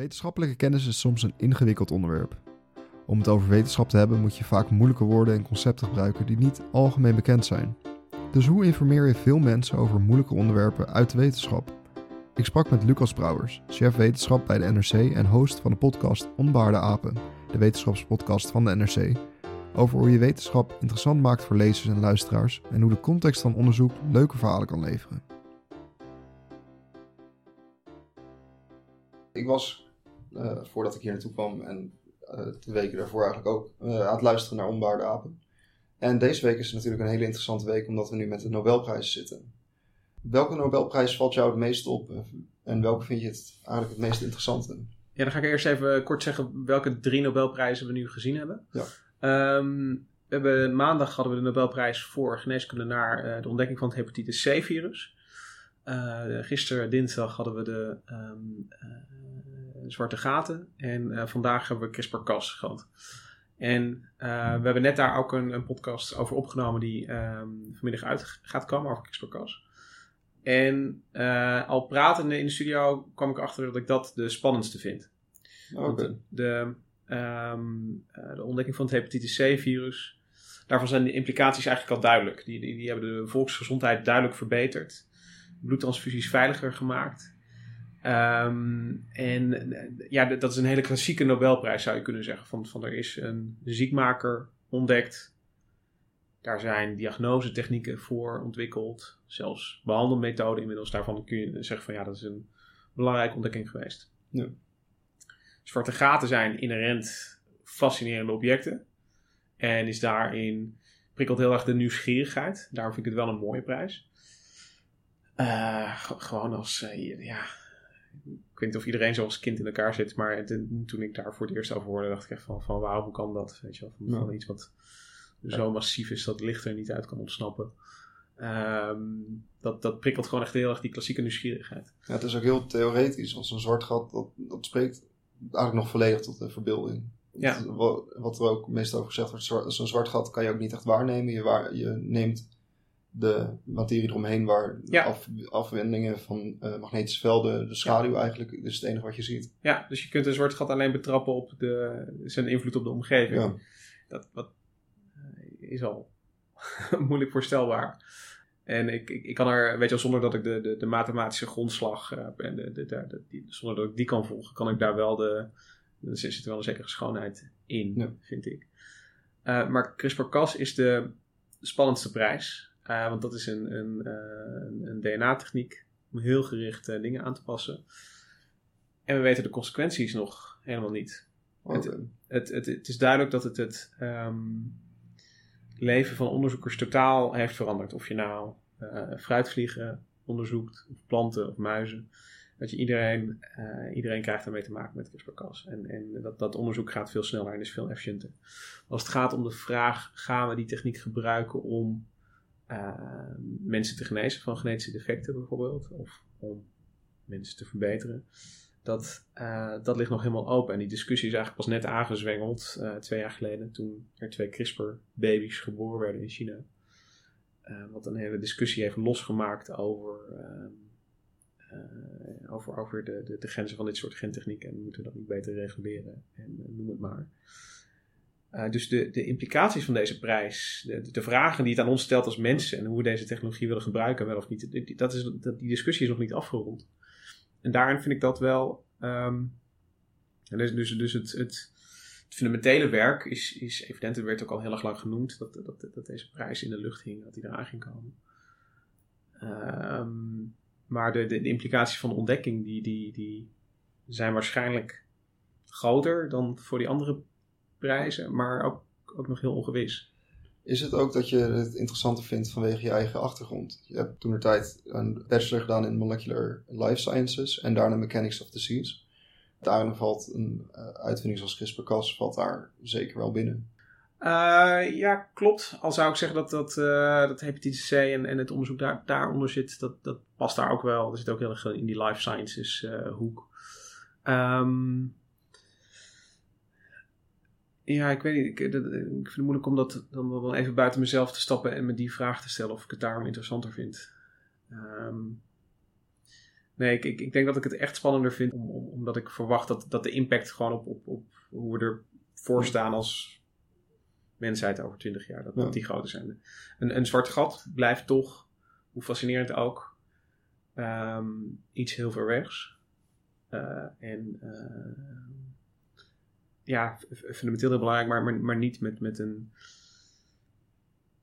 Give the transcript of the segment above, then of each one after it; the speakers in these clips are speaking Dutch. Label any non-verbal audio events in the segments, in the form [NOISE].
Wetenschappelijke kennis is soms een ingewikkeld onderwerp. Om het over wetenschap te hebben moet je vaak moeilijke woorden en concepten gebruiken die niet algemeen bekend zijn. Dus hoe informeer je veel mensen over moeilijke onderwerpen uit de wetenschap? Ik sprak met Lucas Brouwers, chef wetenschap bij de NRC en host van de podcast Onbaarde Apen, de wetenschapspodcast van de NRC, over hoe je wetenschap interessant maakt voor lezers en luisteraars en hoe de context van onderzoek leuke verhalen kan leveren. Ik was, voordat ik hier naartoe kwam en uh, de weken daarvoor eigenlijk ook, uh, aan het luisteren naar Onbaarde Apen. En deze week is natuurlijk een hele interessante week omdat we nu met de Nobelprijs zitten. Welke Nobelprijs valt jou het meest op en welke vind je het eigenlijk het meest interessante? Ja, dan ga ik eerst even kort zeggen welke drie Nobelprijzen we nu gezien hebben. Ja. Um, we hebben, maandag hadden we de Nobelprijs voor geneeskunde naar uh, de ontdekking van het hepatitis C-virus. Uh, gisteren, dinsdag, hadden we de um, uh, zwarte gaten. En vandaag hebben we CRISPR-Cas gehad. En we hebben net daar ook een, een podcast over opgenomen die um, vanmiddag uit gaat komen over CRISPR-Cas. En al pratende in de studio kwam ik achter dat ik dat de spannendste vind. Okay. De, Um, uh, de ontdekking van het hepatitis C-virus. Daarvan zijn de implicaties eigenlijk al duidelijk. Die, die, die, hebben de volksgezondheid duidelijk verbeterd. Bloedtransfusies veiliger gemaakt. Um, en ja, dat is een hele klassieke Nobelprijs zou je kunnen zeggen. Van, van er is een ziekmaker ontdekt. Daar zijn diagnosetechnieken voor ontwikkeld. Zelfs behandelmethoden inmiddels. Daarvan kun je zeggen van ja, dat is een belangrijke ontdekking geweest. Ja. Zwarte gaten zijn inherent fascinerende objecten. En is daarin prikkelt heel erg de nieuwsgierigheid. Daarom vind ik het wel een mooie prijs. Uh, gewoon als, uh, ja, weet niet of iedereen zo als kind in elkaar zit, maar toen ik daar voor het eerst over hoorde, dacht ik echt van, van wauw, hoe kan dat? Weet je wel, van, iets wat zo massief is dat licht er niet uit kan ontsnappen. Um, dat, dat prikkelt gewoon echt heel erg die klassieke nieuwsgierigheid. Ja, het is ook heel theoretisch. Als een zwart gat, dat, dat spreekt eigenlijk nog volledig tot de verbeelding. Ja. Wat er ook meestal over gezegd wordt, zo'n zwart gat kan je ook niet echt waarnemen. Je, waar, je neemt de materie eromheen waar ja. af, afwendingen van uh, magnetische velden, de schaduw ja. eigenlijk, is het enige wat je ziet. Ja, dus je kunt een zwart gat alleen betrappen op de, zijn invloed op de omgeving. Ja. Dat wat, uh, is al [LAUGHS] moeilijk voorstelbaar. En ik, ik, ik, kan er, weet je wel, zonder dat ik de, de, de mathematische grondslag heb en de, de, de, die, zonder dat ik die kan volgen, kan ik daar wel de. Er zit wel een zekere schoonheid in, vind ik. Uh, maar CRISPR-Cas is de spannendste prijs. Uh, want dat is een, een, uh, een DNA-techniek om heel gericht dingen aan te passen. En we weten de consequenties nog helemaal niet. Okay. Het, het, het, het, is duidelijk dat het het. Um, leven van onderzoekers totaal heeft veranderd. Of je nou fruitvliegen onderzoekt, of planten of muizen. Dat je iedereen, iedereen krijgt daarmee te maken met CRISPR-Cas. En, en dat, dat onderzoek gaat veel sneller en is veel efficiënter. Als het gaat om de vraag, gaan we die techniek gebruiken om uh, mensen te genezen van genetische defecten bijvoorbeeld? Of om mensen te verbeteren? Dat, uh, dat ligt nog helemaal open. En die discussie is eigenlijk pas net aangezwengeld uh, twee jaar geleden. Toen er twee CRISPR-baby's geboren werden in China. Uh, wat een hele discussie heeft losgemaakt over, over, over de, de, de, grenzen van dit soort gentechniek. En moeten we dat niet beter reguleren? En noem het maar. Dus de, de implicaties van deze prijs, de, de vragen die het aan ons stelt als mensen en hoe we deze technologie willen gebruiken, wel of niet, dat is, dat, die discussie is nog niet afgerond. En daarin vind ik dat wel. Um, dus dus, dus het, het, het, fundamentele werk is, is evident. Er werd ook al heel erg lang genoemd dat, dat, dat deze prijs in de lucht hing, dat die eraan ging komen. Um, maar de, de, de, implicaties van de ontdekking die, die, die zijn waarschijnlijk groter dan voor die andere prijzen, maar ook, ook nog heel ongewis. Is het ook dat je het interessanter vindt vanwege je eigen achtergrond? Je hebt toen de tijd een bachelor gedaan in Molecular Life Sciences en daarna Mechanics of Disease. Daarin valt een uh, uitvinding zoals CRISPR-Cas valt daar zeker wel binnen. Uh, ja, klopt. Al zou ik zeggen dat, dat, uh, dat hepatitis C en, en het onderzoek daar, daaronder zit, dat, dat past daar ook wel. Dat zit ook heel erg in die life sciences hoek. Um, ja, ik weet niet. Ik, dat, ik vind het moeilijk om dat dan wel even buiten mezelf te stappen en me die vraag te stellen of ik het daarom interessanter vind. Um, Nee, ik, ik, ik denk dat ik het echt spannender vind, om, om- omdat ik verwacht dat, dat de impact gewoon op, op, op hoe we ervoor staan als mensheid over twintig jaar, dat, Ja. dat die groter zijn. Een, een zwart gat blijft toch, hoe fascinerend ook, ehm, iets heel ver wegs. Eh, en eh, ja, fundamenteel heel belangrijk, maar, maar, maar niet met, met een.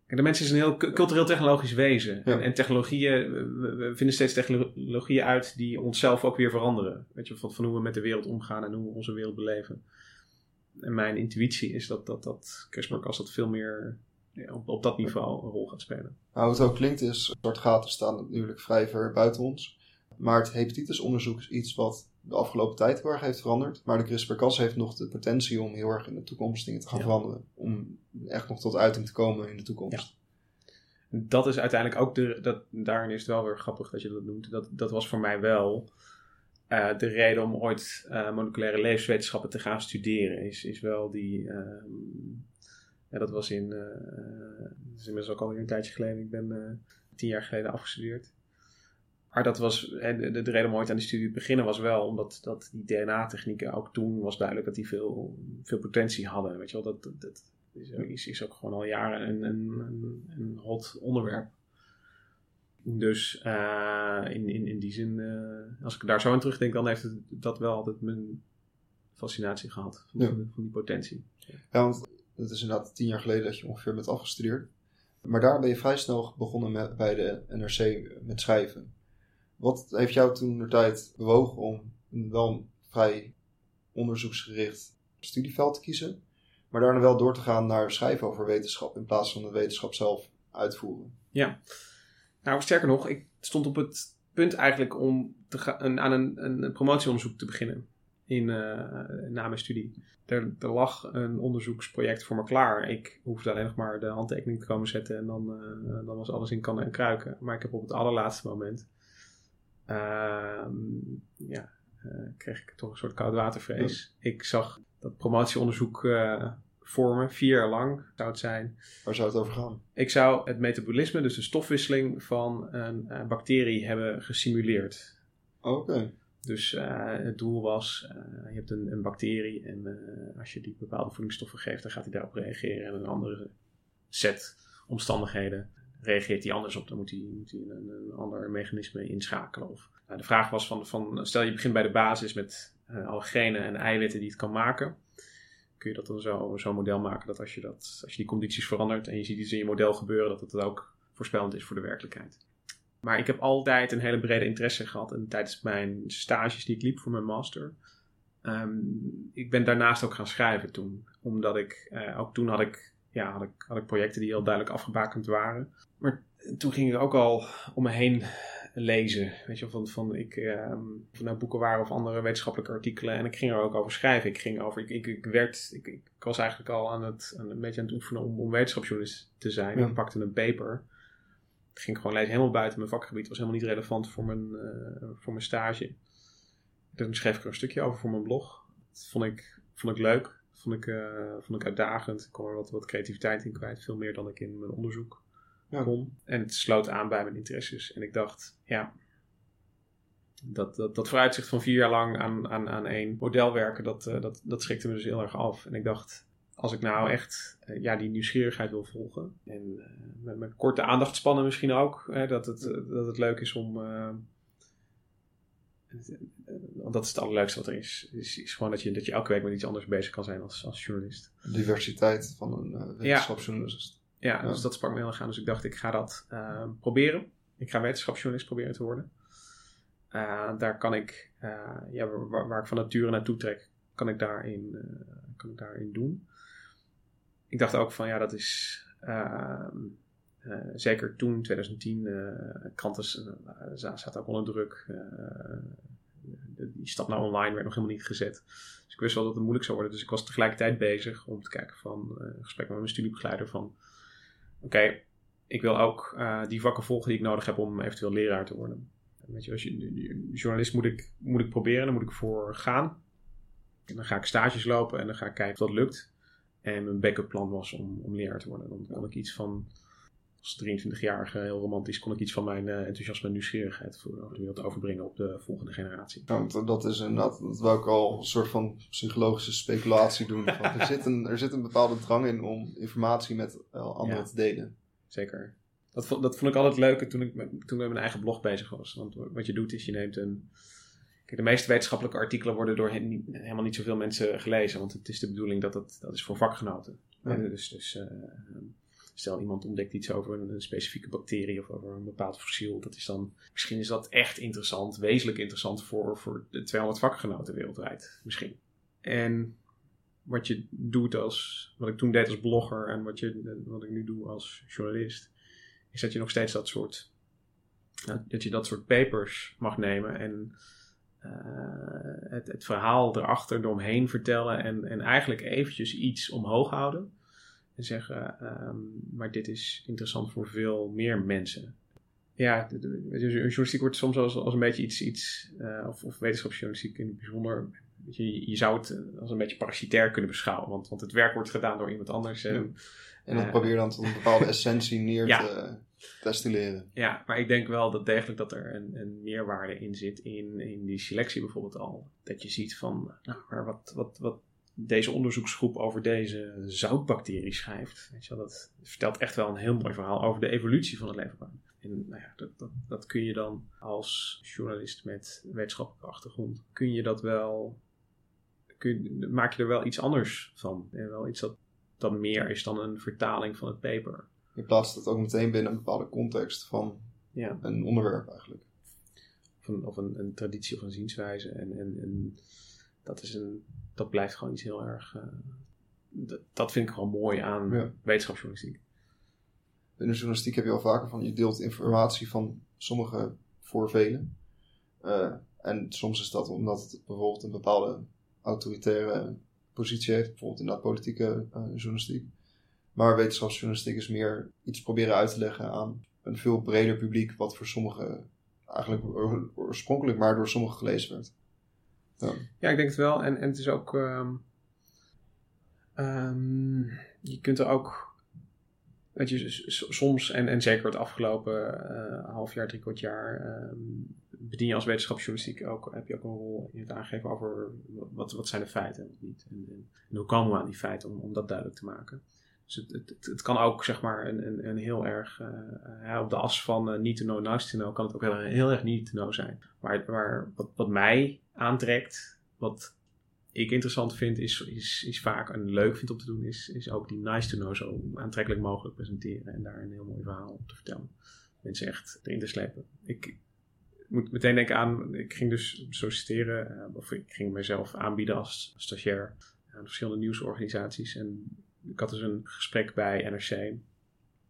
Kijk, de mens is een heel cu- cultureel-technologisch wezen. Ja. En, en technologieën, we, vinden steeds technologieën uit die onszelf ook weer veranderen. Weet je, van, van hoe we met de wereld omgaan en hoe we onze wereld beleven. En mijn intuïtie is dat, dat, dat CRISPR-Cas dat veel meer ja, op, op dat niveau een rol gaat spelen. Nou, hoe het ook klinkt is, zwarte gaten staan natuurlijk vrij ver buiten ons. Maar het hepatitisonderzoek is iets wat de afgelopen tijd heel erg heeft veranderd. Maar de CRISPR-Cas heeft nog de potentie om heel erg in de toekomst dingen te gaan Ja. veranderen. Om echt nog tot uiting te komen in de toekomst. dat is uiteindelijk ook de. Dat, daarin is het wel weer grappig dat je dat noemt. Dat, dat was voor mij wel eh, de reden om ooit eh, moleculaire levenswetenschappen te gaan studeren. Is, is wel die. ehm, ja, dat was in. eh, dat is inmiddels ook alweer een tijdje geleden. Ik ben tien jaar geleden afgestudeerd. Maar dat was. De, de, de reden om ooit aan die studie te beginnen was wel omdat dat die DNA-technieken ook toen was duidelijk dat die veel, veel potentie hadden. Weet je wel, dat, dat, is, is, ook gewoon al jaren een, een, een, hot onderwerp. Dus eh, in, in, in die zin, eh, als ik daar zo aan terugdenk, dan heeft het, dat wel altijd mijn fascinatie gehad. Van, Ja. van die potentie. Ja, want het is inderdaad tien jaar geleden dat je ongeveer bent afgestudeerd. Maar daar ben je vrij snel begonnen met, bij de NRC met schrijven. Wat heeft jou toen de tijd bewogen om een wel vrij onderzoeksgericht studieveld te kiezen, maar daarna wel door te gaan naar schrijven over wetenschap in plaats van de wetenschap zelf uitvoeren? Nou, sterker nog, ik stond op het punt eigenlijk om te ga- een, aan een, een promotieonderzoek te beginnen in, eh, na mijn studie. Er, lag een onderzoeksproject voor me klaar. Ik hoefde alleen nog maar de handtekening te komen zetten en dan, eh, dan was alles in kannen en kruiken. Maar ik heb op het allerlaatste moment, ja, eh, kreeg ik toch een soort koudwatervrees. Ik zag dat promotieonderzoek eh, voor me, vier jaar lang zou het zijn. Waar zou het over gaan? Ik zou het metabolisme, dus de stofwisseling van een eh, bacterie, hebben gesimuleerd. Oké. Dus het doel was, je hebt een, een bacterie en als je die bepaalde voedingsstoffen geeft, dan gaat hij daarop reageren. En een andere set omstandigheden reageert hij anders op. Dan moet hij, moet hij een, ander mechanisme inschakelen. Of, nou, de vraag was van, van, stel je begint bij de basis met eh, alle genen en eiwitten die het kan maken. Kun je dat dan zo, zo'n model maken dat als je, dat als je die condities verandert en je ziet iets in je model gebeuren, dat het ook voorspellend is voor de werkelijkheid. Maar ik heb altijd een hele brede interesse gehad. En tijdens mijn stages die ik liep voor mijn master. ehm, ik ben daarnaast ook gaan schrijven toen. Omdat ik, eh, ook toen had ik, ja, had, ik, had ik projecten die heel duidelijk afgebakend waren. Maar toen ging ik ook al om me heen lezen. Weet je, van, van ik, ehm, of nou boeken waren of andere wetenschappelijke artikelen. En ik ging er ook over schrijven. Ik ging over, ik, ik, ik werd, ik, ik was eigenlijk al aan het, aan, een beetje aan het oefenen om, om wetenschapsjournalist te zijn. Ja. Ik pakte een paper. Ik ging gewoon lezen, helemaal buiten mijn vakgebied. was helemaal niet relevant voor mijn, eh, voor mijn stage. Toen schreef ik er een stukje over voor mijn blog. Dat vond ik, vond ik leuk. Vond ik, eh, vond ik uitdagend. Ik kon er wat, wat creativiteit in kwijt. Veel meer dan ik in mijn onderzoek Ja. kon. En het sloot aan bij mijn interesses. En ik dacht, ja... Dat, dat, dat vooruitzicht van vier jaar lang aan, aan, aan één model werken, dat, eh, dat, dat schrikte me dus heel erg af. En ik dacht, als ik nou echt eh, ja, die nieuwsgierigheid wil volgen. En met, met korte aandachtspannen misschien ook. Hè, dat, het, dat het leuk is om. Want dat is het allerleukste wat er is. Is, is gewoon dat je, dat je elke week met iets anders bezig kan zijn als, als journalist. Diversiteit van een uh, wetenschapsjournalist. Ja, Ja. dus dat sprak me heel erg aan. Dus ik dacht, ik ga dat eh, proberen. Ik ga wetenschapsjournalist proberen te worden. Eh, daar kan ik, eh, ja, waar, waar ik van nature naartoe trek, kan ik daarin, kan ik daarin doen. Ik dacht ook van, ja, dat is ehm, eh, zeker toen, 2010, eh kranten zaten ook onder druk. Eh, die stap naar online werd nog helemaal niet gezet. Dus ik wist wel dat het moeilijk zou worden. Dus ik was tegelijkertijd bezig om te kijken van, eh, een gesprek met mijn studiebegeleider van, oké, ik wil ook eh, die vakken volgen die ik nodig heb om eventueel leraar te worden. Weet je, als je, journalist moet ik, moet ik proberen, daar moet ik voor gaan. En dan ga ik stages lopen en dan ga ik kijken of dat lukt. En mijn backup plan was om, om leraar te worden. Dan kon ik iets van als 23-jarige heel romantisch kon ik iets van mijn uh, enthousiasme en nieuwsgierigheid voor over de wereld overbrengen op de volgende generatie. Ja, dat is inderdaad, dat wou ik al een soort van psychologische speculatie doen. Van, er, zit een, er zit een bepaalde drang in om informatie met anderen te delen. Zeker. Dat vond, dat vond ik altijd leuk toen ik, toen ik met mijn eigen blog bezig was. Want wat je doet is je neemt een... Kijk, de meeste wetenschappelijke artikelen worden door helemaal niet zoveel mensen gelezen. Want het is de bedoeling dat dat, dat is voor vakgenoten. Ja. Dus, dus uh, Stel, iemand ontdekt iets over een, specifieke bacterie of over een bepaald fossiel. Dat is dan, misschien is dat echt interessant, wezenlijk interessant voor, voor de 200 vakgenoten wereldwijd. Misschien. En wat je doet als, wat ik toen deed als blogger en wat, je, wat ik nu doe als journalist, is dat je nog steeds dat soort, dat je dat soort papers mag nemen en uh, het, het verhaal erachter eromheen vertellen en, en eigenlijk eventjes iets omhoog houden. En zeggen, um, maar dit is interessant voor veel meer mensen. Ja, journalistiek wordt soms als, als een beetje iets, iets uh, of, of wetenschapsjournalistiek in het bijzonder. Je, je zou het eh, als een beetje parasitair kunnen beschouwen, want, want het werk wordt gedaan door iemand anders. En, en dat uh, probeer je dan tot een bepaalde [LAUGHS] essentie neer ja. te destilleren. Ja, maar ik denk wel dat degelijk dat er een, een meerwaarde in zit in, in die selectie bijvoorbeeld al. Dat je ziet van, nou, maar wat, wat, wat, deze onderzoeksgroep over deze zoutbacterie schrijft. Weet je wel, dat vertelt echt wel een heel mooi verhaal over de evolutie van het leven. En nou ja, dat, dat, dat kun je dan als journalist met wetenschappelijke achtergrond, kun je dat wel, kun, maak je er wel iets anders van. En wel iets dat, dat meer is dan een vertaling van het paper. Je plaatst het ook meteen binnen een bepaalde context van ja. een onderwerp eigenlijk. Of, een, of een, een traditie of een zienswijze. En, en, en dat is een dat blijft gewoon iets heel erg. Uh, dat vind ik gewoon mooi aan ja. wetenschapsjournalistiek. In de journalistiek heb je al vaker van je deelt informatie van sommigen voor velen. Uh, en soms is dat omdat het bijvoorbeeld een bepaalde autoritaire positie heeft, bijvoorbeeld in de politieke uh, journalistiek. Maar wetenschapsjournalistiek is meer iets proberen uit te leggen aan een veel breder publiek, wat voor sommigen eigenlijk oorspronkelijk maar door sommigen gelezen werd. Ja. ik denk het wel. En, en het is ook. Um, um, je kunt er ook. Weet je, soms, en, en zeker het afgelopen uh, half jaar, drie kwart jaar, um, bedien je als wetenschapsjournalistiek ook, heb je ook een rol in het aangeven over wat, wat zijn de feiten en wat niet. En, en, en, hoe komen we aan die feiten om, om dat duidelijk te maken. Dus het, het, kan ook zeg maar een, een, een heel erg uh, op de as van uh, need to know, nice to know, kan het ook heel, heel erg need to know zijn. Maar, wat, wat mij aantrekt, wat ik interessant vind, is, is, is vaak en leuk vind om te doen, is, is ook die nice to know zo aantrekkelijk mogelijk presenteren en daar een heel mooi verhaal op te vertellen. Mensen echt erin te slepen. Ik moet meteen denken aan, ik ging dus solliciteren, of ik ging mezelf aanbieden als stagiair aan verschillende nieuwsorganisaties. En ik had dus een gesprek bij NRC,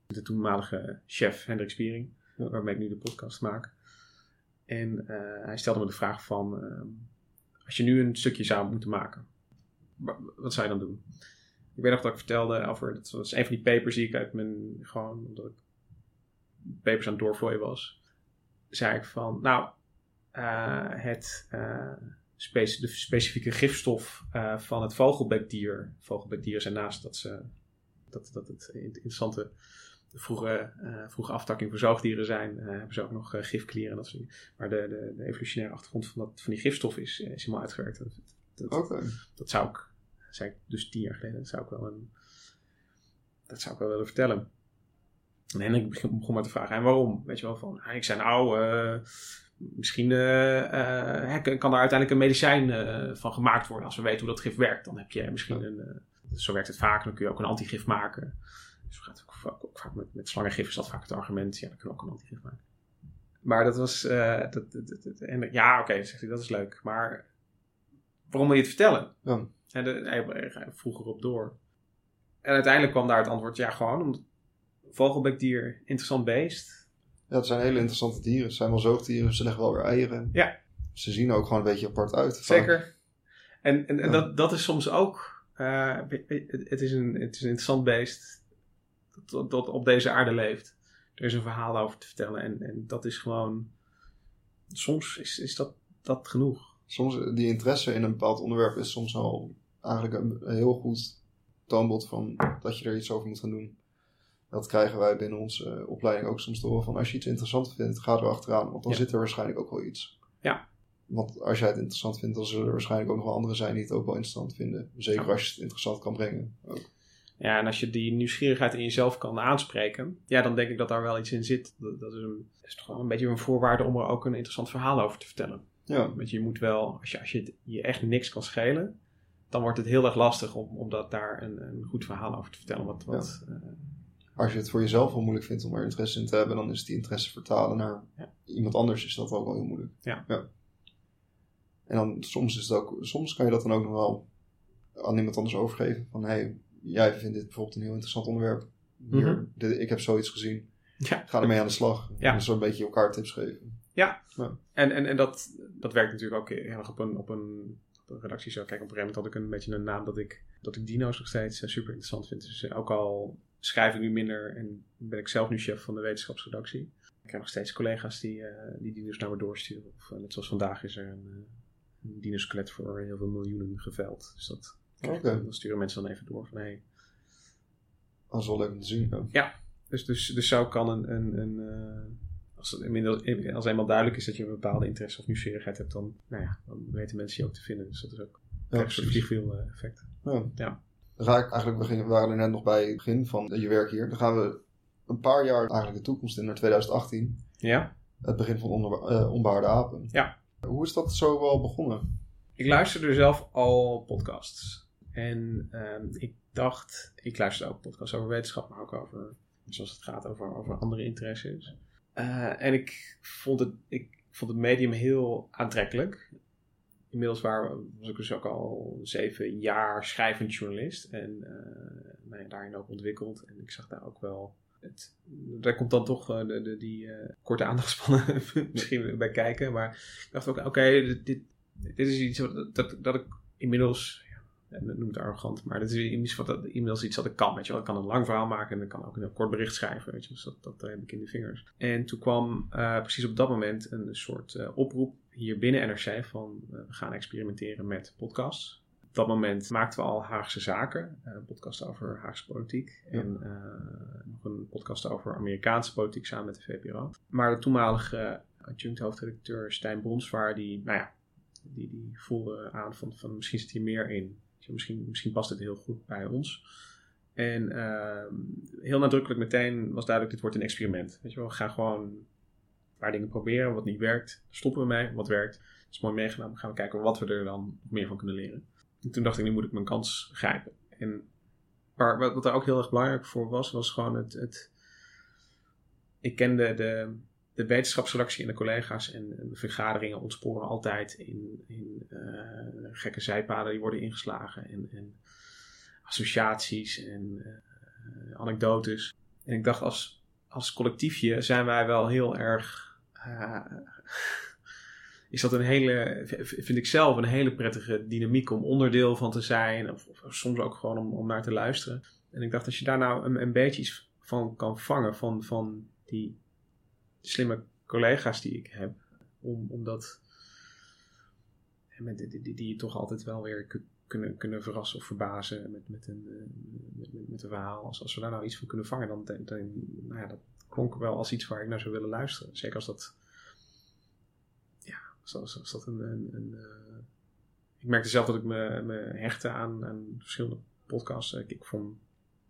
de toenmalige chef Hendrik Spiering, waarmee ik nu de podcast maak. En uh, hij stelde me de vraag van, uh, als je nu een stukje zou moeten maken, wat zou je dan doen? Ik weet nog dat ik vertelde over, dat was een van die papers die ik uit mijn, gewoon omdat ik papers aan het doorvlooien was, zei ik van, nou, uh, het, de specifieke gifstof van het vogelbekdier, vogelbekdieren zijn naast dat ze, dat, dat het interessante vroege, uh, vroege aftakking voor zoogdieren zijn, uh, hebben ze ook nog gifklieren en dat soort. Maar de, de, de, evolutionaire achtergrond van, dat, van die gifstof is, is helemaal uitgewerkt. Dat, dat, okay. dat zou ik, zei ik dus tien jaar geleden, dat zou ik wel, een, dat zou ik wel willen vertellen. En ik begon maar te vragen, en waarom? Weet je wel, van, ik zei nou, misschien kan daar uiteindelijk een medicijn van gemaakt worden als we weten hoe dat gif werkt. Dan heb je misschien een, zo werkt het vaak, dan kun je ook een antigif maken. Dus gaat ook, ook, vaak met, met slangengif is dat vaak het argument. Ja, dan kunnen we ook een antigif maken. Maar dat was. Uh, dat, dat, dat, en, ja, oké, okay, zegt hij, dat is leuk. Maar waarom wil je het vertellen? Ja. En de, hij, hij vroeg erop door. En uiteindelijk kwam daar het antwoord: ja, gewoon omdat vogelbekdier, interessant beest. Ja, het zijn hele interessante dieren. Het zijn wel zoogdieren, ze leggen wel weer eieren. Ja. Ze zien er ook gewoon een beetje apart uit. Zeker. En, en, en dat, dat is soms ook. Uh, het, is een, het is een interessant beest dat, dat op deze aarde leeft. Er is een verhaal over te vertellen en, en dat is gewoon. Soms is, is dat, dat genoeg. Soms, die interesse in een bepaald onderwerp is soms al eigenlijk een, heel goed toonbeeld van dat je er iets over moet gaan doen. Dat krijgen wij binnen onze eh, opleiding ook soms te horen van als je iets interessant vindt, ga er achteraan. Want dan Ja. zit er waarschijnlijk ook wel iets. Ja. Want als jij het interessant vindt, dan zullen er waarschijnlijk ook nog wel anderen zijn die het ook wel interessant vinden. Zeker Ja. als je het interessant kan brengen. Ook. Ja, en als je die nieuwsgierigheid in jezelf kan aanspreken, ja, dan denk ik dat daar wel iets in zit. Dat, dat is, een, dat is toch wel een beetje een voorwaarde om er ook een interessant verhaal over te vertellen. Ja, Want je moet wel, als je, als je je echt niks kan schelen, dan wordt het heel erg lastig om, om dat daar een, een goed verhaal over te vertellen. Wat, wat, eh, als je het voor jezelf wel moeilijk vindt om er interesse in te hebben, dan is die interesse vertalen naar Ja. iemand anders is dat ook wel heel moeilijk. Ja. En dan soms is het ook, soms kan je dat dan ook nog wel aan iemand anders overgeven. Van hé, hey, jij vindt dit bijvoorbeeld een heel interessant onderwerp. Hier, Mhm. dit- ik heb zoiets gezien. ja. Ga ermee aan de slag. Ja. En zo een beetje elkaar tips geven. En, en, en dat, dat werkt natuurlijk ook heel erg op een, op een, op een redactie zo. Kijk, op een gegeven moment had ik een beetje een naam dat ik, dat ik dino's nog steeds eh, super interessant vind. Dus eh, ook al schrijf ik nu minder en ben ik zelf nu chef van de wetenschapsredactie. Ik heb nog steeds collega's die, eh, die dino's naar me doorsturen. Of eh, net zoals vandaag is er een, uh, een voor heel veel miljoenen geveld. Dus dat dan sturen mensen dan even door van hey. Dat is wel leuk om te zien. Ja. Dus, dus, dus zo kan een, een, een eh, als, het inmiddels, als eenmaal duidelijk is dat je een bepaalde interesse of nieuwsgierigheid hebt, dan, nou ja, dan weten mensen je ook te vinden. Dus dat is ook Ja, een soort vliegwiel eh, effect. Ja. Ja. Dan ga ik eigenlijk, we, waren er net nog bij het begin van je werk hier. Dan gaan we een paar jaar eigenlijk de toekomst in, naar 2018. Ja, Het begin van onder, eh, Onbehaarde Apen. Ja. Hoe is dat zo wel begonnen? ik luisterde zelf al podcasts. En ehm, ik dacht, ik luisterde ook podcasts over wetenschap, maar ook over, zoals het gaat, over, over andere interesses. Eh, en ik vond, het, ik vond het medium heel aantrekkelijk. Inmiddels waar, was ik dus ook al zeven jaar schrijvend journalist. En ja, daarin ook ontwikkeld. En ik zag daar ook wel. Het, daar komt dan toch eh, de, die eh, korte aandachtspannen [LAUGHS] misschien bij kijken. Maar ik dacht ook, oké, dit, dit, dit is iets wat, dat, dat ik inmiddels. Noem het arrogant, maar dat is iets wat, dat, inmiddels iets wat ik kan. Weet je wel. Ik kan een lang verhaal maken en ik kan ook een heel kort bericht schrijven. Weet je, dus dat, dat heb ik in de vingers. En toen kwam eh, precies op dat moment een soort eh, oproep hier binnen NRC van eh, we gaan experimenteren met podcasts. Op dat moment maakten we al Haagse Zaken, een podcast over Haagse politiek. Ja. En nog een podcast over Amerikaanse politiek samen met de VPRO. Maar de toenmalige adjunct hoofdredacteur Stijn Bronsvaar, die, nou ja, die, die voelde aan van, van misschien zit hier meer in. Misschien, misschien past het heel goed bij ons. En ehm, heel nadrukkelijk meteen was duidelijk, dit wordt een experiment. Weet je wel, we gaan gewoon een paar dingen proberen. Wat niet werkt, stoppen we mee. Wat werkt, is mooi meegenomen. Gaan we kijken wat we er dan meer van kunnen leren. En toen dacht ik, nu moet ik mijn kans grijpen. En maar wat, wat ook heel erg belangrijk voor was, was gewoon het... het ik kende de, de wetenschapsredactie en de collega's en de vergaderingen ontsporen altijd in, in eh, gekke zijpaden die worden ingeslagen. En, en associaties en eh, anekdotes. En ik dacht, als, als collectiefje zijn wij wel heel erg. eh, [LAUGHS] is dat een hele, vind ik zelf, een hele prettige dynamiek om onderdeel van te zijn. Of, of soms ook gewoon om, om naar te luisteren. En ik dacht, als je daar nou een, een beetje iets van kan vangen, van, van die slimme collega's die ik heb, om, om die, die, die je toch altijd wel weer ku- kunnen, kunnen verrassen of verbazen met, met, een, eh, met, met, een verhaal. Als, als we daar nou iets van kunnen vangen, dan, dan, nou ja, dat klonk wel als iets waar ik naar zou willen luisteren. Zeker als dat, ja, als, als, dat een, een, een eh, ik merkte zelf dat ik me, me hechtte aan, aan verschillende podcasts. Ik, ik vond,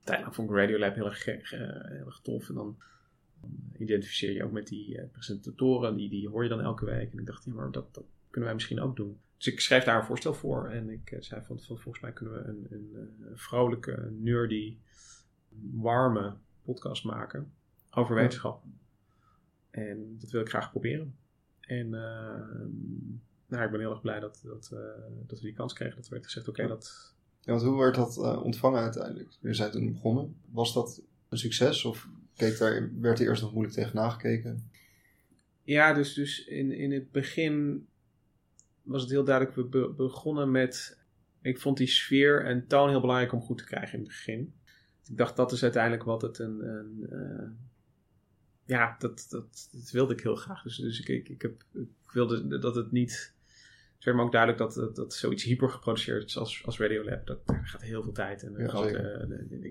tijdlang vond ik Radiolab heel erg, heel erg tof en dan identificeer je ook met die eh, presentatoren, die, die hoor je dan elke week. En ik dacht, ja, maar dat, dat kunnen wij misschien ook doen. Dus ik schreef daar een voorstel voor en ik eh, zei van, van volgens mij kunnen we een, een, eh, vrolijke, nerdy, warme podcast maken over wetenschap. En dat wil ik graag proberen. En eh, nou, ik ben heel erg blij dat, dat, dat we die kans kregen. Dat werd gezegd, oké, dat, Ja, want hoe werd dat ontvangen uiteindelijk? We zijn toen begonnen. Was dat een succes of keek daar, werd er eerst nog moeilijk tegen nagekeken? Ja, dus, dus in, in het begin was het heel duidelijk. We be- begonnen met. Ik vond die sfeer en toon heel belangrijk om goed te krijgen in het begin. Ik dacht dat is uiteindelijk wat het een. een eh, ja, dat, dat, dat wilde ik heel graag. Dus, dus ik, ik, ik, heb, ik wilde dat het niet Het werd me ook duidelijk dat, dat, dat zoiets hyper geproduceerd is als, als Radiolab. Dat, daar gaat heel veel tijd en Ja, grote, zeker.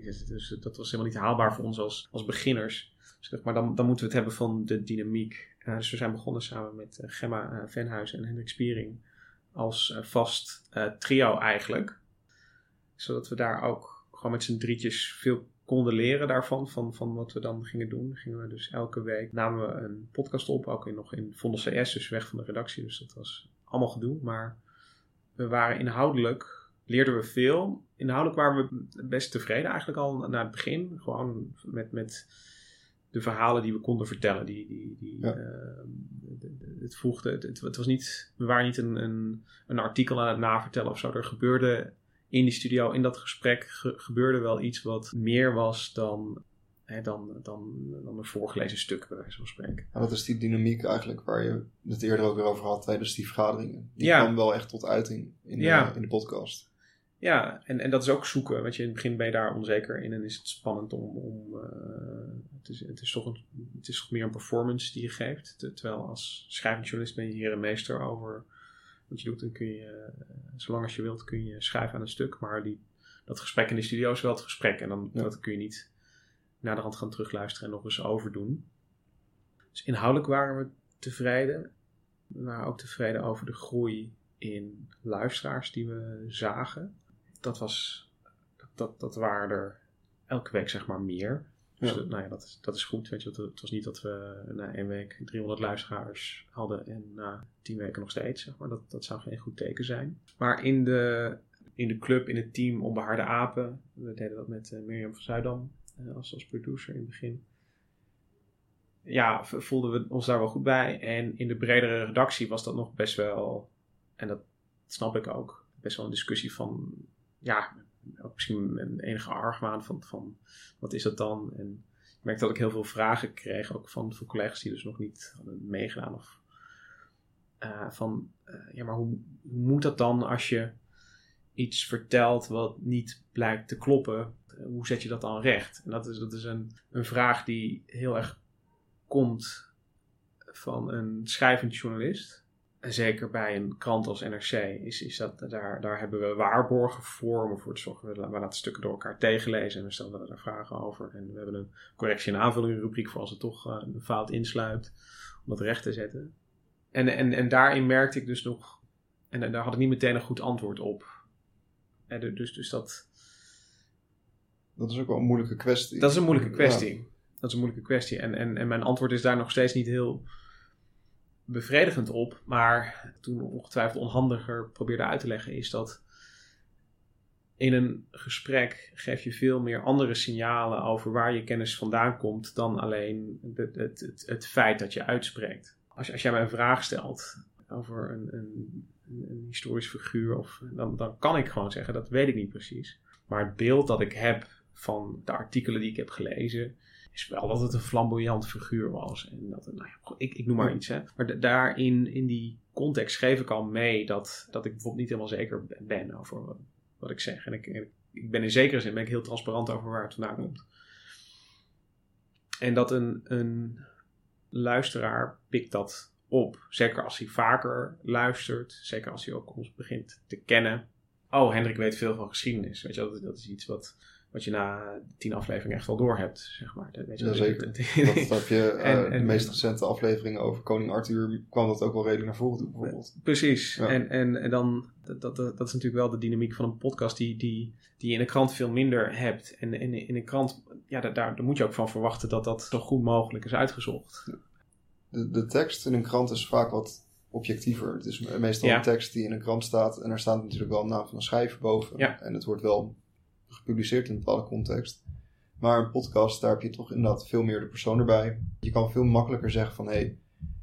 eh, dus dat was helemaal niet haalbaar voor ons als, als beginners. Dus dacht, maar dan, dan moeten we het hebben van de dynamiek. Eh, dus we zijn begonnen samen met eh, Gemma Venhuizen en Hendrik Spiering als vast trio eigenlijk. Zodat we daar ook gewoon met z'n drietjes veel konden leren daarvan, van, van wat we dan gingen doen. Gingen we dus elke week namen we een podcast op, ook in, nog in Vondel CS, dus weg van de redactie. Dus dat was allemaal gedoe. Maar we waren inhoudelijk, leerden we veel. Inhoudelijk waren we best tevreden eigenlijk al naar het begin. Gewoon met, met de verhalen die we konden vertellen. Die, die, die, Ja. eh, het voegde, het, het, het was niet, we waren niet een, een, een artikel aan het navertellen of zo. Er gebeurde in die studio, in dat gesprek, ge- gebeurde wel iets wat meer was dan, hè, dan, dan, dan een voorgelezen stuk, bij wijze van spreken. Dat is die dynamiek eigenlijk waar je het eerder ook weer over had tijdens die vergaderingen. Die Ja. kwam wel echt tot uiting in, Ja. de, in de podcast. Ja, en, en dat is ook zoeken. Want je in het begin ben je daar onzeker in en is het spannend om. om eh, het, is, het, is toch een, het is toch meer een performance die je geeft. Te- terwijl als schrijvend journalist ben je hier een meester over wat je doet. En kun je, eh, zolang als je wilt, kun je schrijven aan een stuk. Maar die, dat gesprek in de studio is wel het gesprek. En dan Ja. dat kun je niet naar de hand gaan terugluisteren en nog eens overdoen. Dus inhoudelijk waren we tevreden. We waren ook tevreden over de groei in luisteraars die we zagen dat was, dat, dat waren er elke week zeg maar meer. Dus Ja. nou ja, dat is, dat is goed. Weet je, het was niet dat we na één week 300 luisteraars hadden en na tien weken nog steeds. Zeg maar. dat, dat zou geen goed teken zijn. Maar in de, in de club, in het team Onbehaarde Apen, we deden dat met eh, Mirjam van Zuidam als, als producer in het begin. Ja, voelden we ons daar wel goed bij. En in de bredere redactie was dat nog best wel, en dat snap ik ook, best wel een discussie van, ja, misschien een enige argwaan van, van wat is dat dan? En ik merkte dat ik heel veel vragen kreeg, ook van, van collega's die dus nog niet hadden meegedaan. Of, eh, van, eh, ja, maar hoe, hoe moet dat dan als je iets vertelt wat niet blijkt te kloppen? Hoe zet je dat dan recht? En dat is, dat is een, een vraag die heel erg komt van een schrijvend journalist. En zeker bij een krant als NRC is, is dat, daar, daar hebben we waarborgen voor. Ervoor te zorgen, we, laten stukken door elkaar tegenlezen en we stellen daar vragen over. En we hebben een correctie- en aanvulling rubriek voor als het toch eh, een fout insluit, om dat recht te zetten. En, en, en daarin merkte ik dus nog, en, en daar had ik niet meteen een goed antwoord op. En dus, dus dat, Dat is ook wel een moeilijke kwestie. dat is een moeilijke Ja. kwestie. Dat is een moeilijke kwestie. En, en, en mijn antwoord is daar nog steeds niet heel bevredigend op. Maar toen ongetwijfeld onhandiger probeerde uit te leggen, is dat in een gesprek geef je veel meer andere signalen over waar je kennis vandaan komt dan alleen het, het, het, het feit dat je uitspreekt. Als, als jij mij een vraag stelt over een, een, een, een historisch figuur, of, dan, dan kan ik gewoon zeggen dat weet ik niet precies. Maar het beeld dat ik heb van de artikelen die ik heb gelezen, is wel dat het een flamboyant figuur was. En dat, het- nou ja, ik, ik noem maar iets. Hè. Maar da- daarin, in die context, geef ik al mee dat, dat ik bijvoorbeeld niet helemaal zeker ben over wat, wat ik zeg. En ik, en ik- ik ben in zekere zin ben ik heel transparant over waar het vandaan komt. En dat een, een luisteraar pikt dat op. Zeker als hij vaker luistert. Zeker als hij ook ons begint te kennen. Oh, Hendrik weet veel van geschiedenis. Weet je, dat, dat is iets wat, wat je na tien afleveringen echt wel door hebt, zeg maar. Dat, weet je, Jazeker. [LAUGHS] dat- Dat heb je eh, En- en- de meest recente afleveringen over koning Arthur kwam dat ook wel redelijk naar voren toe, bijvoorbeeld. Precies. Ja. En, en, en dan, dat, dat, dat is natuurlijk wel de dynamiek van een podcast die, die, die je in een krant veel minder hebt. En in, in een krant, ja, daar, daar, moet je ook van verwachten dat dat zo goed mogelijk is uitgezocht. De, de tekst in een krant is vaak wat objectiever. Het is me- meestal Ja. een tekst die in een krant staat en er staat natuurlijk wel een naam van een schrijver boven. Ja. En het wordt wel gepubliceerd in een bepaalde context. Maar een podcast, daar heb je toch inderdaad veel meer de persoon erbij. Je kan veel makkelijker zeggen van, hé, hey,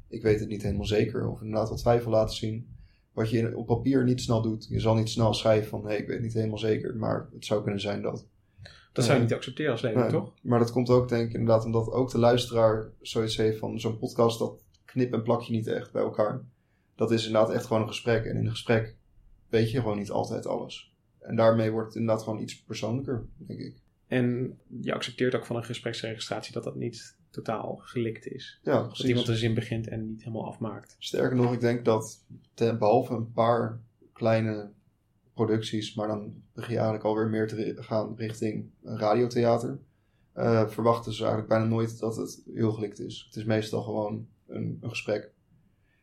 ik weet het niet helemaal zeker. Of inderdaad wat twijfel laten zien. Wat je op papier niet snel doet. Je zal niet snel schrijven van, hé, hey, ik weet het niet helemaal zeker. Maar het zou kunnen zijn dat. Dat zou je niet accepteren als Nee, toch? Maar dat komt ook denk ik inderdaad omdat ook de luisteraar zoiets heeft van zo'n podcast, dat knip en plak je niet echt bij elkaar. Dat is inderdaad echt gewoon een gesprek. En in een gesprek weet je gewoon niet altijd alles. En daarmee wordt het inderdaad gewoon iets persoonlijker, denk ik. En je accepteert ook van een gespreksregistratie dat dat niet totaal gelikt is. Ja, Dat precies. iemand een zin begint en niet helemaal afmaakt. Sterker nog, ik denk dat ten, behalve een paar kleine producties, maar dan begin je eigenlijk alweer meer te gaan richting een radiotheater, eh, verwachten ze eigenlijk bijna nooit dat het heel gelikt is. Het is meestal gewoon een, een gesprek.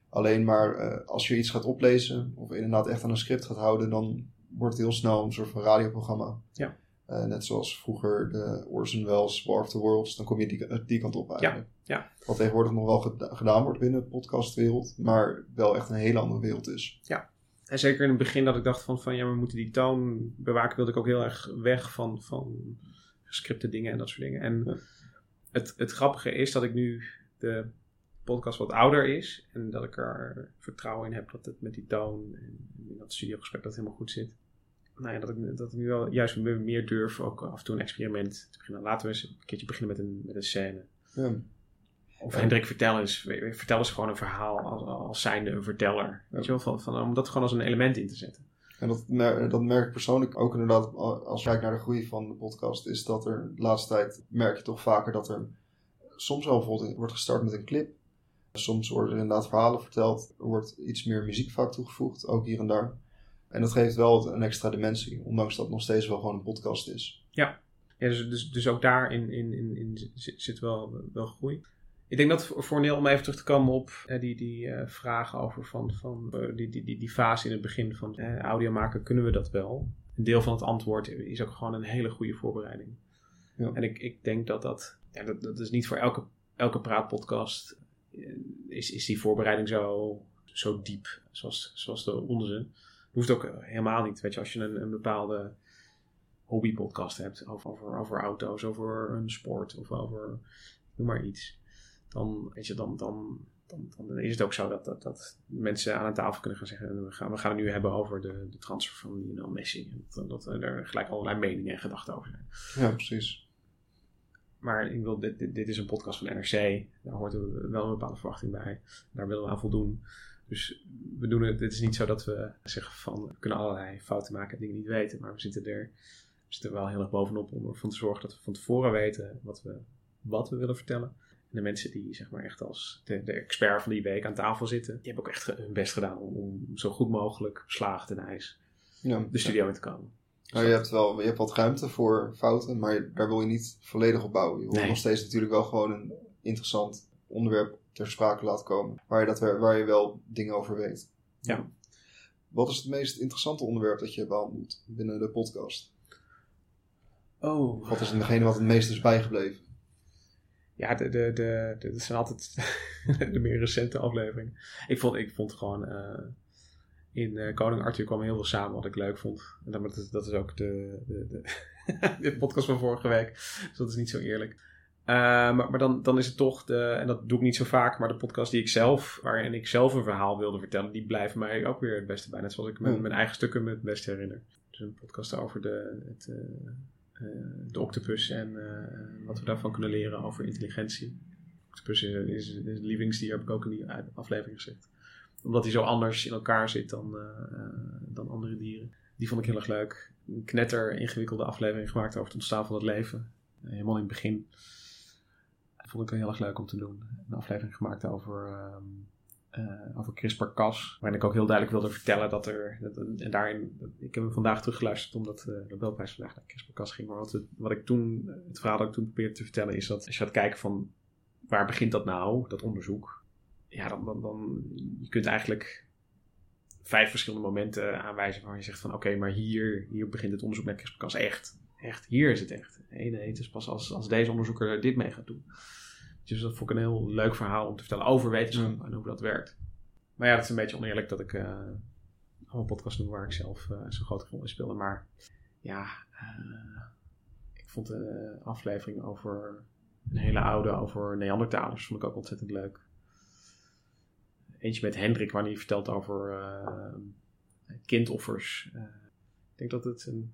Alleen maar eh, als je iets gaat oplezen, of inderdaad echt aan een script gaat houden, dan wordt het heel snel een soort van radioprogramma. Ja. Eh, net zoals vroeger de Orson Welles War of the Worlds, dan kom je die, die kant op eigenlijk. ja. Wat tegenwoordig nog wel geda- gedaan wordt binnen de podcastwereld, maar wel echt een hele andere wereld is. En zeker in het begin dat ik dacht van, van ja, we moeten die toon bewaken, wilde ik ook heel erg weg van, van gescripte dingen en dat soort dingen. En Ja. het, het grappige is dat ik nu de podcast wat ouder is en dat ik er vertrouwen in heb dat het met die toon en in dat studiogesprek dat helemaal goed zit. Nou ja, dat ik, dat ik nu wel juist meer durf ook af en toe een experiment te beginnen. Laten we eens een keertje beginnen met een, met een scène. Ja. Of. Hendrik, vertel eens, vertel eens gewoon een verhaal als, als zijnde een verteller. Weet je wel, van, van, om dat gewoon als een element in te zetten. En dat, dat merk ik persoonlijk ook inderdaad, als je kijkt naar de groei van de podcast, is dat er de laatste tijd, merk je toch vaker dat er soms wel bijvoorbeeld wordt gestart met een clip. Soms worden er inderdaad verhalen verteld, er wordt iets meer muziek vaak toegevoegd, ook hier en daar. En dat geeft wel een extra dimensie, ondanks dat het nog steeds wel gewoon een podcast is. Ja, dus, dus, dus ook daarin in, in, in zit, zit wel, wel groei. Ik denk dat voor Neil, om even terug te komen op eh, die, die eh, vragen over van, van eh, die, die, die, die fase in het begin van eh, audio maken, kunnen we dat wel? Een deel van het antwoord is ook gewoon een hele goede voorbereiding. Ja. En ik, ik denk dat dat, ja, dat, dat is niet voor elke, elke praatpodcast, is, is die voorbereiding zo, zo diep zoals, zoals de onze. Hoeft ook eh, helemaal niet. Weet je, als je een, een bepaalde hobbypodcast hebt over, over, over auto's, over een sport of over noem maar iets, dan, weet je, dan, dan, dan, dan is het ook zo dat, dat, dat mensen aan een tafel kunnen gaan zeggen: we gaan, we gaan het nu hebben over de, de transfer van Lionel Messi. En dat, dat er gelijk allerlei meningen en gedachten over zijn. Ja, precies. Maar ik wil, dit, dit, dit is een podcast van NRC. Daar hoort wel een bepaalde verwachting bij. Daar willen we aan voldoen. Dus we doen het. Het is niet zo dat we zeggen van we kunnen allerlei fouten maken en dingen niet weten. Maar we zitten er, we zitten er wel heel erg bovenop om ervoor te zorgen dat we van tevoren weten wat we, wat we willen vertellen. En de mensen die zeg maar echt als de, de expert van die week aan tafel zitten, die hebben ook echt hun best gedaan om, om zo goed mogelijk slagen ten ijs Ja. de studio in te komen. Nou, je, hebt wel, je hebt wat ruimte voor fouten, maar daar wil je niet volledig op bouwen. Je wil Nee. nog steeds natuurlijk wel gewoon een interessant onderwerp ter sprake laten komen. Waar je, dat, waar je wel dingen over weet. Ja. Wat is het meest interessante onderwerp dat je hebt behandeld binnen de podcast? Oh, Wat is degene wat het meest is bijgebleven? Ja, de, de, de, dat zijn altijd [LAUGHS] de meer recente afleveringen. Ik vond, ik vond gewoon... eh, in eh, Koning Arthur kwam heel veel samen wat ik leuk vond. En dat, is- dat is ook de, de, de, [LAUGHS] de podcast van vorige week. Dus dat is niet zo eerlijk. Eh, maar maar dan, dan is het toch, de, en dat doe ik niet zo vaak, maar de podcast die ik zelf, waarin ik zelf een verhaal wilde vertellen, die blijven mij ook weer het beste bij. Net zoals ik mijn, Ja. mijn eigen stukken me het beste herinner. Dus een podcast over de, het, eh, eh, de octopus en eh, wat we daarvan kunnen leren over intelligentie. Octopus is, is, is een lievelingsdier, heb ik ook in die aflevering gezegd. Omdat hij zo anders in elkaar zit dan, dan andere dieren. Die vond ik heel erg leuk. Een knetter ingewikkelde aflevering gemaakt over het ontstaan van het leven. Helemaal in het begin. Vond ik heel erg leuk om te doen. Een aflevering gemaakt over, ehm, eh, over CRISPR-Cas. Waarin ik ook heel duidelijk wilde vertellen dat er... En daarin, ik heb hem vandaag teruggeluisterd omdat de Nobelprijs vandaag naar CRISPR-Cas ging. Maar wat, wat ik toen, het verhaal dat ik toen probeerde te vertellen is dat als je gaat kijken van... Waar begint dat nou, dat onderzoek? Ja, dan, dan, dan je kunt eigenlijk vijf verschillende momenten aanwijzen waar je zegt van oké, maar hier, hier begint het onderzoek met CRISPR-Cas echt. Echt, hier is het echt. Nee, nee, het is pas als, als deze onderzoeker dit mee gaat doen. Dus dat vond ik een heel leuk verhaal om te vertellen over wetenschap en hoe dat werkt. Maar ja, dat is een beetje oneerlijk dat ik eh allemaal podcasts doe waar ik zelf eh, zo'n grote rol in speelde. Maar ja, eh, ik vond de aflevering over een hele oude, over Neandertalers, vond ik ook ontzettend leuk. Eentje met Hendrik, waar hij vertelt over kindoffers. Ik denk dat het een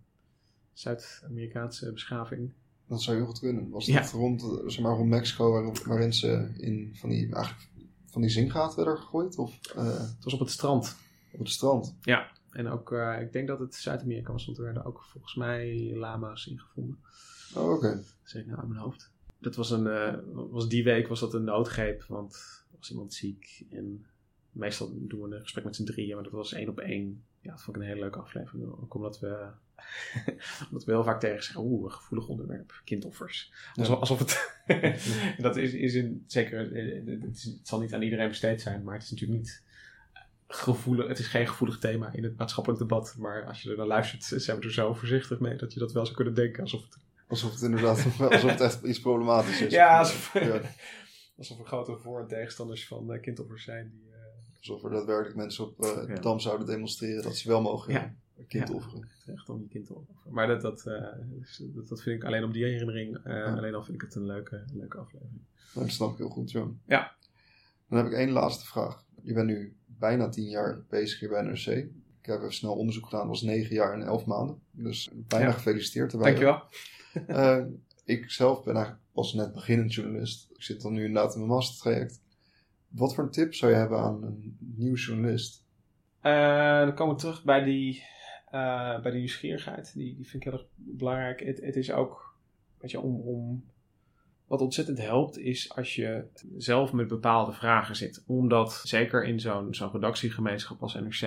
Zuid-Amerikaanse beschaving. Dat zou heel goed kunnen. Was Ja. dat rond, zeg maar, rond Mexico waar, waarin ze in van die, eigenlijk, van die werden gegooid? Of eh, Het was op het strand. op het strand? Ja, en ook, eh, ik denk dat het Zuid-Amerika was, want er werden ook volgens mij lama's ingevonden. Oh, oké. Zeg ik nou uit mijn hoofd. dat was, een, eh, was die week was dat een noodgreep, want er was iemand ziek. En meestal doen we een gesprek met z'n drieën, maar dat was één op één. Ja, dat vond ik een hele leuke aflevering. Ook omdat we, [LAUGHS] omdat we heel vaak tegen zeggen, oeh, een gevoelig onderwerp, kindoffers. Alsof, Ja. alsof het, [LAUGHS] [LAUGHS] dat is, is in, zeker, eh, het, is- het zal niet aan iedereen besteed zijn, maar het is natuurlijk niet gevoelig, het is geen gevoelig thema in het maatschappelijk debat. Maar als je er naar luistert, zijn we er zo voorzichtig mee dat je dat wel zou kunnen denken. Alsof het Alsof het inderdaad alsof het echt iets problematisch is. Ja, alsof, Ja. alsof er grote voor- en tegenstanders van kindoffers zijn. Die, eh, Alsof er daadwerkelijk mensen op eh Ja. Dam zouden demonstreren dat ze wel mogen Ja. Kind offeren. echt om je kind te offeren. Maar dat, dat, eh, dat, dat vind ik alleen op die herinnering, eh, alleen al vind ik het een leuke, leuke aflevering. Dat snap ik heel goed, John. Ja. Dan heb ik één laatste vraag. Je bent nu bijna tien jaar bezig hier bij NRC. Ik heb even snel onderzoek gedaan. Dat was negen jaar en elf maanden. Dus bijna Ja. gefeliciteerd erbij. Dankjewel. [LAUGHS] Eh, ik zelf ben eigenlijk pas net beginnend journalist. Ik zit dan nu inderdaad in mijn mastertraject. Wat voor een tip zou je hebben aan een nieuw journalist? Dan komen we terug bij die, eh, bij die nieuwsgierigheid. Die, die vind ik heel erg belangrijk. Het, het is ook, weet je, om, om... Wat ontzettend helpt is als je zelf met bepaalde vragen zit. Omdat, zeker in zo'n zo'n redactiegemeenschap als NRC,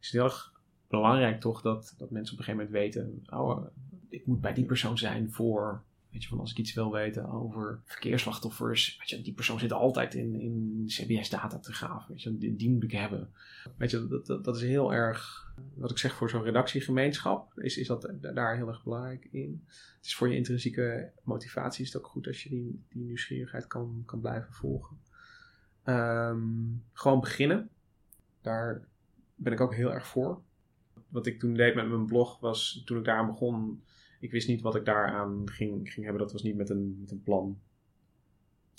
is het heel erg belangrijk toch dat, dat mensen op een gegeven moment weten... Oh, ik moet bij die persoon zijn voor... Weet je, van als ik iets wil weten over verkeersslachtoffers. Weet je, die persoon zit altijd in, in CBS-data te graven. Weet je, die, moet ik hebben. Weet je, dat, dat is heel erg, wat ik zeg voor zo'n redactiegemeenschap, is, is dat da- daar heel erg belangrijk in. Het is voor je intrinsieke motivatie is het ook goed als je die, die nieuwsgierigheid kan, kan blijven volgen. Ehm, gewoon beginnen. Daar ben ik ook heel erg voor. Wat ik toen deed met mijn blog was, toen ik daaraan begon, ik wist niet wat ik daaraan ging, ging hebben. Dat was niet met een, met een plan.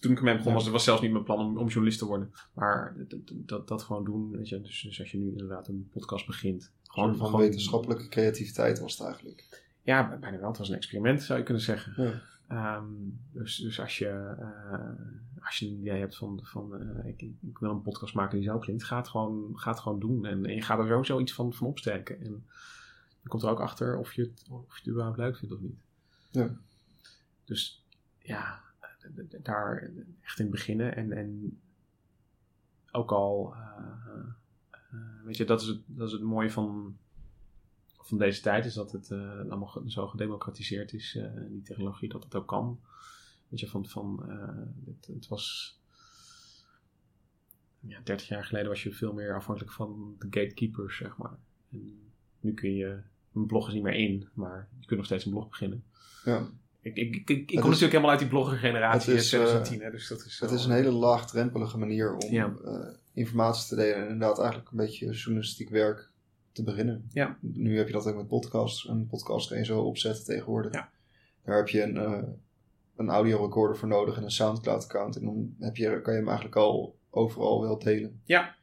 Toen ik ermee begon, was het was zelfs niet mijn plan om, om journalist te worden. Maar dat, dat, gewoon doen, weet je. Dus, dus als je nu inderdaad een podcast begint. Gewoon van gewoon wetenschappelijke creativiteit was het eigenlijk. Ja, bijna wel. Het was een experiment, zou je kunnen zeggen. Ja. Ehm, dus, dus als je, eh, als je een idee hebt van, van eh, ik, ik wil een podcast maken die zo klinkt, ga het gewoon, ga het gewoon doen. En, en je gaat er sowieso iets van, van opsteken. En je komt er ook achter of je het, of je het überhaupt leuk vindt of niet. Ja. Dus ja, daar echt in beginnen. En, en ook al, eh, eh, weet je, dat is, het, dat is het mooie van, van deze tijd, is dat het eh, allemaal zo gedemocratiseerd is, eh, die technologie, dat het ook kan. Weet je, van, van eh, het, het was, ja, 30 jaar geleden was je veel meer afhankelijk van de gatekeepers, zeg maar. En nu kun je, een blog is niet meer in, maar je kunt nog steeds een blog beginnen. Ja. Ik, ik, ik, ik, is- kom natuurlijk helemaal uit die bloggergeneratie in is, 2010, hè, dus dat is Het is een hele laagdrempelige manier om Ja. eh, informatie te delen en inderdaad eigenlijk een beetje journalistiek werk te beginnen. Ja. Nu heb je dat ook met podcasts. Een podcast kan je zo opzetten tegenwoordig. Ja. Daar heb je een, eh een audiorecorder voor nodig en een Soundcloud account. En dan heb je, kan je hem eigenlijk al overal wel delen. Ja.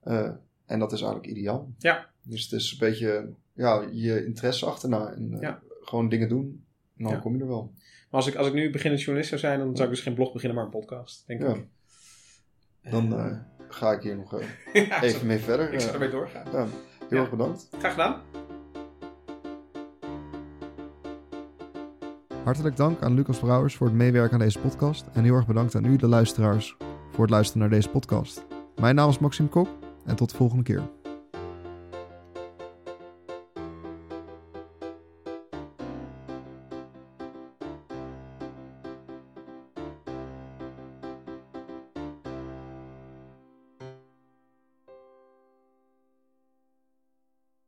Eh, en dat is eigenlijk ideaal. Ja. Dus het is een beetje ja, je interesse achterna en eh, Ja. gewoon dingen doen. Dan Ja. kom je er wel. Maar als ik, als ik nu beginnend journalist zou zijn, dan zou ik dus geen blog beginnen, maar een podcast, denk Ja. ik. Dan eh, ga ik hier nog eh, [LAUGHS] Ja, even mee verder. Ik zou Eh, ermee doorgaan. ja, heel Ja. erg bedankt. Graag gedaan. Hartelijk dank aan Lucas Brouwers voor het meewerken aan deze podcast. En heel erg bedankt aan u, de luisteraars, voor het luisteren naar deze podcast. Mijn naam is Maxime Kok en tot de volgende keer.